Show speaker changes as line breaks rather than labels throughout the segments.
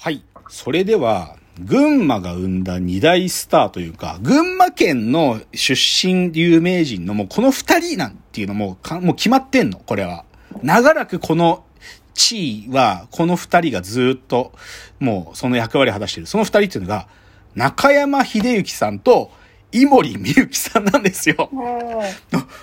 はい。それでは、群馬が生んだ二大スターというか、群馬県の出身有名人のもうこの二人なんていうのもか、もう決まってんの、これは。長らくこの地位は、この二人がずっと、もうその役割を果たしている。その二人っていうのが、中山秀幸さんと、井森美幸さんなんですよ。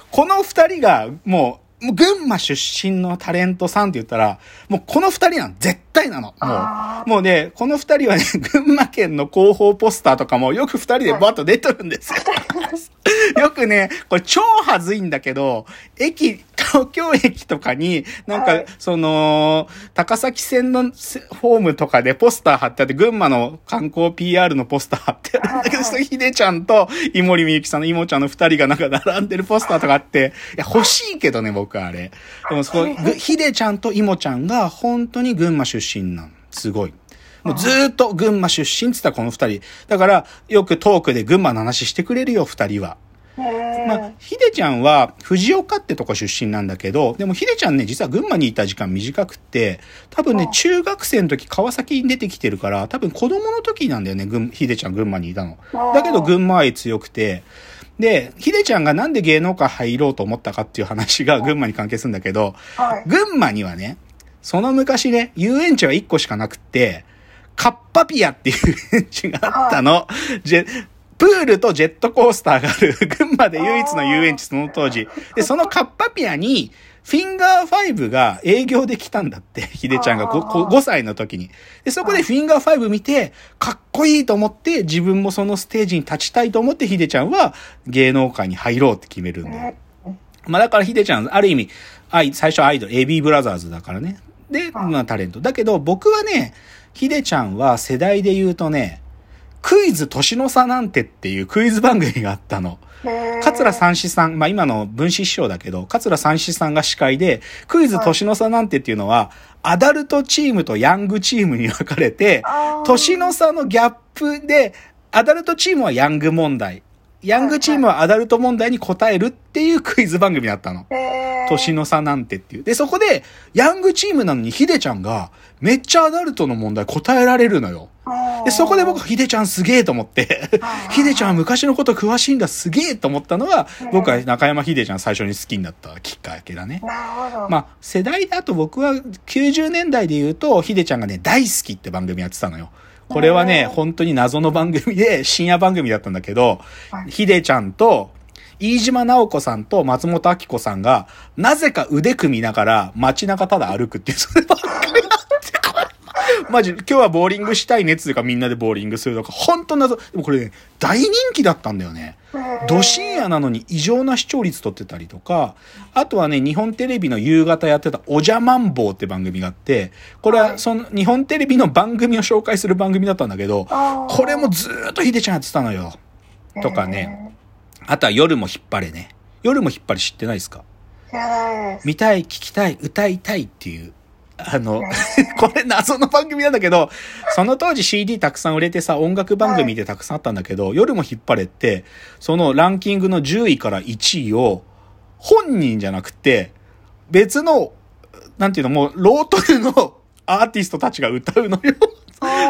この二人が、もう、もう群馬出身のタレントさんって言ったら、もうこの二人なん、絶対なの。もう、もうね、この二人はね、群馬県の広報ポスターとかもよく二人でバッと出とるんですよ。よくね、これ超はずいんだけど、駅、東京駅とかに、なんか、その、高崎線のホームとかでポスター貼ってあって、群馬の観光 PR のポスター貼ってあるんだけど、それひでちゃんと、井森美幸さんの妹ちゃんの二人がなんか並んでるポスターとかあって、いや、欲しいけどね、僕あれ。でもそこ、ひでちゃんと妹ちゃんが本当に群馬出身なの。すごい。もうずっと群馬出身って言ったらこの二人。だから、よくトークで群馬の話してくれるよ、二人は。まあ、ひでちゃんは藤岡ってとこ出身なんだけど、でもひでちゃんね、実は群馬にいた時間短くって、多分ね、中学生の時川崎に出てきてるから、多分子供の時なんだよね、ひでちゃん群馬にいたの。だけど群馬愛強くて、で、ひでちゃんがなんで芸能界入ろうと思ったかっていう話が群馬に関係するんだけど、群馬にはね、その昔ね、遊園地は1個しかなくって、カッパピアっていう遊園地があったの。プールとジェットコースターがある 群馬で唯一の遊園地その当時。で、そのカッパピアに、フィンガー5が営業で来たんだって、ひでちゃんが 5, 5歳の時に。で、そこでフィンガー5見て、かっこいいと思って、自分もそのステージに立ちたいと思って、ひでちゃんは芸能界に入ろうって決めるんで。まあだからひでちゃん、ある意味、最初アイドル、AB ブラザーズだからね。で、まあタレント。だけど僕はね、ひでちゃんは世代で言うとね、クイズ年の差なんてっていうクイズ番組があったの。桂三枝さん、まあ今の分子師匠だけど、桂三枝さんが司会で、クイズ年の差なんてっていうのは、アダルトチームとヤングチームに分かれて、年の差のギャップで、アダルトチームはヤング問題、ヤングチームはアダルト問題に答えるっていうクイズ番組だったの。年の差なんてっていう。で、そこで、ヤングチームなのにヒデちゃんが、めっちゃアダルトの問題答えられるのよ。で、そこで僕、ヒデちゃんすげえと思って、ヒデちゃん昔のこと詳しいんだすげえと思ったのが、僕は中山ヒデちゃん最初に好きになったきっかけだね。まあ、世代だと僕は90年代で言うと、ヒデちゃんがね、大好きって番組やってたのよ。これはね、本当に謎の番組で、深夜番組だったんだけど、ひでちゃんと、飯島直子さんと松本明子さんが、なぜか腕組みながら街中ただ歩くっていう、それマジ、今日はボーリングしたいねっつうかみんなでボーリングするとか、本当謎。でもこれね、大人気だったんだよね。ど深夜なのに異常な視聴率取ってたりとか、あとはね、日本テレビの夕方やってたおじゃまんぼうって番組があって、これはその日本テレビの番組を紹介する番組だったんだけど、これもずーっとひでちゃんやってたのよ。とかね。あとは夜も引っ張れね。夜も引っ張れ知ってないですか？見たい、聞きたい、歌いたいっていうあの、これ謎の番組なんだけど、その当時 CD たくさん売れてさ、音楽番組でたくさんあったんだけど、夜も引っ張れって、そのランキングの10位から1位を、本人じゃなくて、別の、なんていうの、もう、ロートルの アーティストたちが歌うのよ。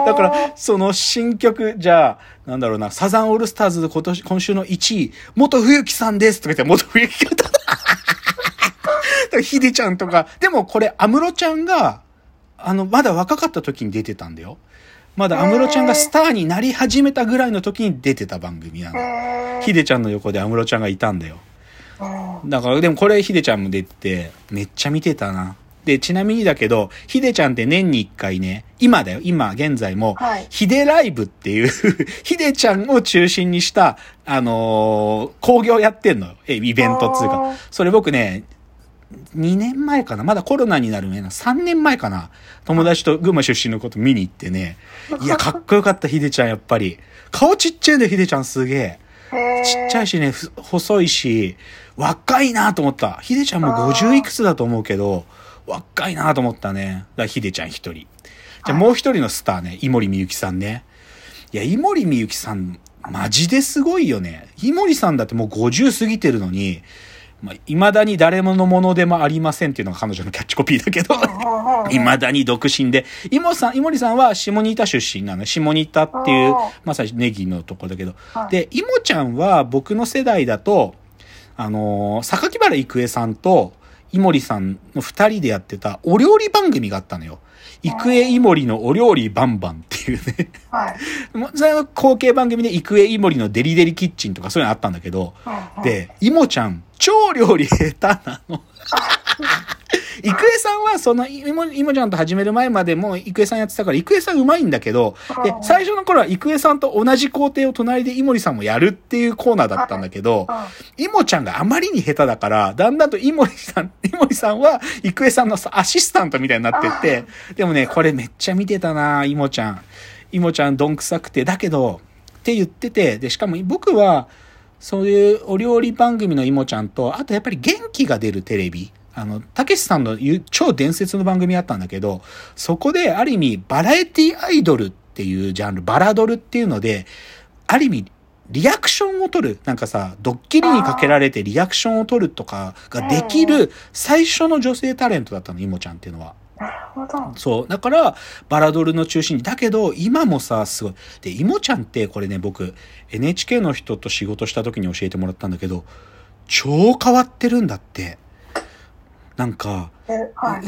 だから、その新曲、じゃあ、なんだろうな、サザンオールスターズ今年、今週の1位、元冬木さんですとか言って、元冬木が歌った。ひでちゃんとか、でもこれ、安室ちゃんが、あの、まだ若かった時に出てたんだよ。まだ安室ちゃんがスターになり始めたぐらいの時に出てた番組なの。ひでちゃんの横で安室ちゃんがいたんだよ。だから、でもこれひでちゃんも出て、めっちゃ見てたな。で、ちなみにだけど、ひでちゃんって年に一回ね、今だよ、今現在も、ひでライブっていう ひでちゃんを中心にした、あのー、工業やってんのよ。え、イベントっつうか。それ僕ね、2年前かな？まだコロナになる前な。3年前かな？友達と群馬出身のこと見に行ってね。いや、かっこよかった、ひでちゃん、やっぱり。顔ちっちゃいんだよ、ひでちゃん、すげえ。ちっちゃいしね、細いし、若いなと思った。ひでちゃんも50いくつだと思うけど、若いなと思ったね。だひでちゃん一人。じゃもう一人のスターね、井森美幸さんね。いや、井森美幸さん、マジですごいよね。井森さんだってもう50過ぎてるのに、まあ、未だに誰ものものでもありませんっていうのが彼女のキャッチコピーだけど、未だに独身で、イモさん、イモリさんは下仁田出身なの。下仁田っていう、まさにネギのとこだけど。で、イモちゃんは僕の世代だと、あのー、榊原郁恵さんと、イモリさんの二人でやってたお料理番組があったのよ。育英イモリのお料理バンバンっていうね。はい。それは後継番組で育英イモリのデリデリキッチンとかそういうのあったんだけど、で、イモちゃん、超料理下手なの。郁恵さんは、その、いも、いもちゃんと始める前までも、郁恵さんやってたから、郁恵さんうまいんだけど、で、最初の頃は郁恵さんと同じ工程を隣で井森さんもやるっていうコーナーだったんだけど、いもちゃんがあまりに下手だから、だんだんと井森さん、井森さんは、郁恵さんのアシスタントみたいになってって、でもね、これめっちゃ見てたな、いもちゃん。いもちゃんどんくさくて、だけど、って言ってて、で、しかも僕は、そういうお料理番組のいもちゃんと、あとやっぱり元気が出るテレビ。あの、たけしさんの超伝説の番組あったんだけど、そこである意味バラエティアイドルっていうジャンル、バラドルっていうので、ある意味リアクションを取る。なんかさ、ドッキリにかけられてリアクションを取るとかができる最初の女性タレントだったの、いもちゃんっていうのは。
なるほど。
そう。だから、バラドルの中心に。だけど、今もさ、すごい。で、いもちゃんってこれね、僕、NHK の人と仕事した時に教えてもらったんだけど、超変わってるんだって。なんか、はい、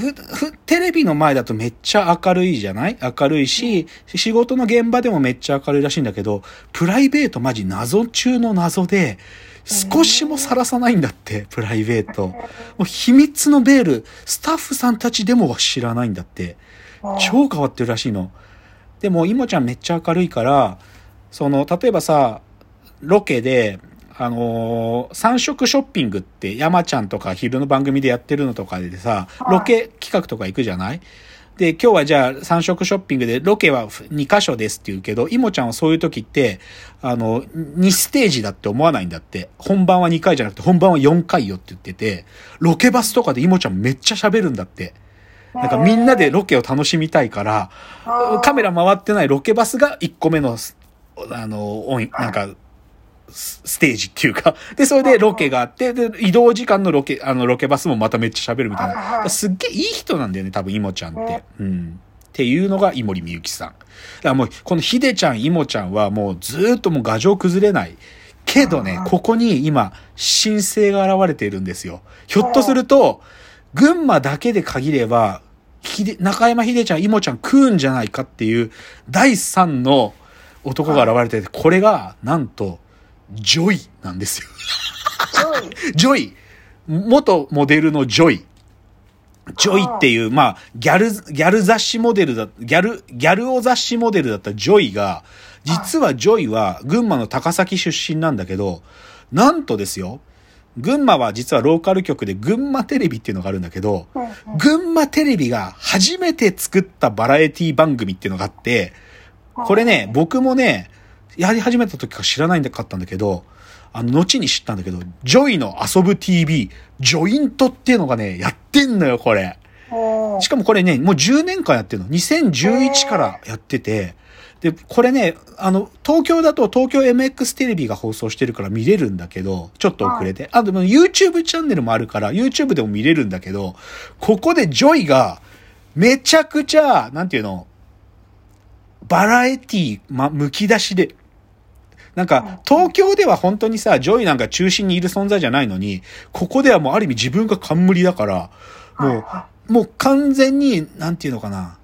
テレビの前だとめっちゃ明るいじゃない？明るいし、仕事の現場でもめっちゃ明るいらしいんだけど、プライベートマジ謎中の謎で、少しもさらさないんだって、プライベート。もう秘密のベール、スタッフさんたちでも知らないんだって。超変わってるらしいの。でも、いもちゃんめっちゃ明るいから、その、例えばさ、ロケで、あのー、三色ショッピングって山ちゃんとか昼の番組でやってるのとかでさ、ロケ企画とか行くじゃない？で、今日はじゃあ三色ショッピングでロケは2箇所ですって言うけど、いもちゃんはそういう時って、あの、2ステージだって思わないんだって。本番は2回じゃなくて本番は4回よって言ってて、ロケバスとかでいもちゃんめっちゃ喋るんだって。なんかみんなでロケを楽しみたいから、カメラ回ってないロケバスが1個目の、あの、オン、なんか、ステージっていうか、で、それでロケがあって、で、移動時間のロケ、あの、ロケバスもまためっちゃ喋るみたいな。すっげえいい人なんだよね、多分、いもちゃんって。うん。っていうのが、井森美幸さん。だからもう、このひでちゃん、いもちゃんはもうずっともう牙城崩れない。けどね、ここに今、新星が現れているんですよ。ひょっとすると、群馬だけで限れば、ひで、中山秀ちゃん、井森ちゃん食うんじゃないかっていう第三の男が現れてて、これが、なんと、ジョイなんですよ。ジョイ。元モデルのジョイ。ジョイっていう、まあ、ギャル、ギャル雑誌モデルだ、ギャル、ギャルを雑誌モデルだったジョイが、実はジョイは群馬の高崎出身なんだけど、なんとですよ、群馬は実はローカル局で群馬テレビっていうのがあるんだけど、群馬テレビが初めて作ったバラエティ番組っていうのがあって、これね、僕もね、やり始めた時から知らないんだかったんだけど、あの、後に知ったんだけど、ジョイの遊ぶ TV、ジョイントっていうのがね、やってんのよ、これ。しかもこれね、もう10年間やってるの。2011からやってて、で、これね、あの、東京だと東京 MX テレビが放送してるから見れるんだけど、ちょっと遅れて。あ、でも YouTube チャンネルもあるから、YouTube でも見れるんだけど、ここでジョイが、めちゃくちゃ、なんていうの、バラエティ、ま、むき出しで、なんか、東京では本当にさ、ジョイなんか中心にいる存在じゃないのに、ここではもうある意味自分が冠だから、もう、もう完全に、なんていうのかな、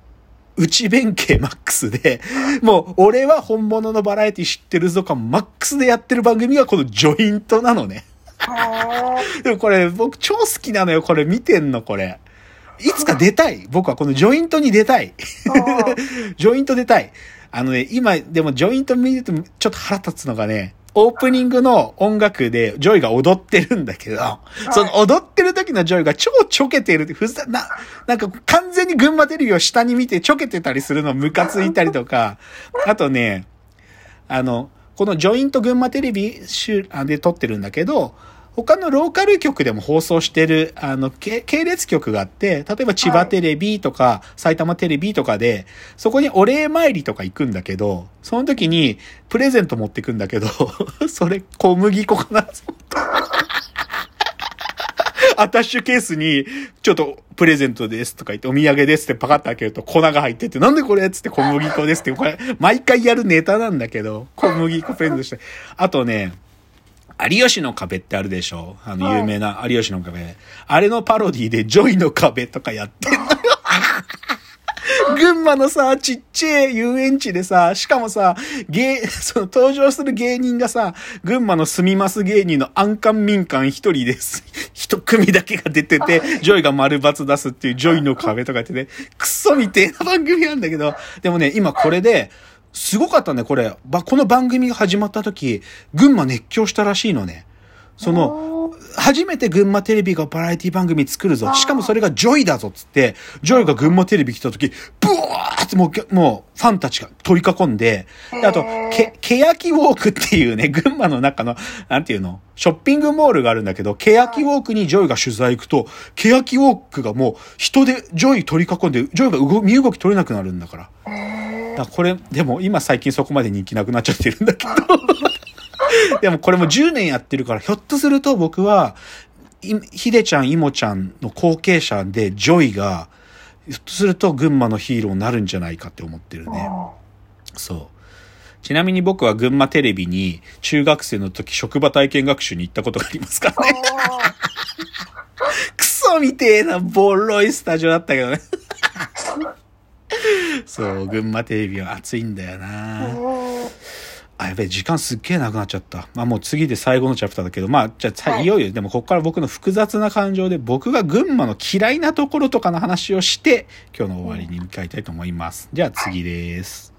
内弁慶マックスで、もう俺は本物のバラエティ知ってるぞ感マックスでやってる番組がこのジョイントなのね。でもこれ僕超好きなのよ、これ見てんの、これ。いつか出たい。僕はこのジョイントに出たい。ジョイント出たい。あのね、今、でもジョイント見るとちょっと腹立つのがね、オープニングの音楽でジョイが踊ってるんだけど、その踊ってる時のジョイが超ちょけてるふざ、な、なんか完全に群馬テレビを下に見てちょけてたりするのムカついたりとか、あとね、あの、このジョイント群馬テレビで撮ってるんだけど、他のローカル局でも放送してる、あの、系列局があって、例えば千葉テレビとか、埼玉テレビとかで、そこにお礼参りとか行くんだけど、その時にプレゼント持ってくんだけど、それ小麦粉かな アタッシュケースに、ちょっとプレゼントですとか言ってお土産ですってパカッと開けると粉が入ってて、なんでこれっつって小麦粉ですって、これ、毎回やるネタなんだけど、小麦粉プレゼントして。あとね、有吉の壁ってあるでしょ？あの、有名な有吉の壁。あれのパロディでジョイの壁とかやってんのよ。群馬のさ、ちっちゃい遊園地でさ、しかもさ、芸、その登場する芸人がさ、群馬の住みます芸人のアンカンミンカン一人です。一組だけが出てて、ジョイが丸バツ出すっていうジョイの壁とかってね、クソみてえな番組なんだけど、でもね、今これで、すごかったね、これ。この番組が始まった時、群馬熱狂したらしいのね。その、初めて群馬テレビがバラエティ番組作るぞ。しかもそれがジョイだぞっつって、ジョイが群馬テレビ来た時、ブワーってもう、もう、ファンたちが取り囲んで、であと、け、けやきウォークっていうね、群馬の中の、なんていうの、ショッピングモールがあるんだけど、けやきウォークにジョイが取材行くと、けやきウォークがもう、人でジョイ取り囲んで、ジョイが動身動き取れなくなるんだから。だこれ、でも今最近そこまで人気なくなっちゃってるんだけど。でもこれも10年やってるから、ひょっとすると僕は、ひでちゃん、いもちゃんの後継者で、ジョイが、ひょっとすると群馬のヒーローになるんじゃないかって思ってるね。そう。ちなみに僕は群馬テレビに中学生の時職場体験学習に行ったことがありますからね。クソみてえなボロいスタジオだったけどね。そう、群馬テレビは熱いんだよな。あ、やべえ、時間すっげえなくなっちゃった。まあもう次で最後のチャプターだけど、まあ、じゃあ、はい、いよいよ、でもここから僕の複雑な感情で、僕が群馬の嫌いなところとかの話をして、今日の終わりに向かいたいと思います。じゃあ次です。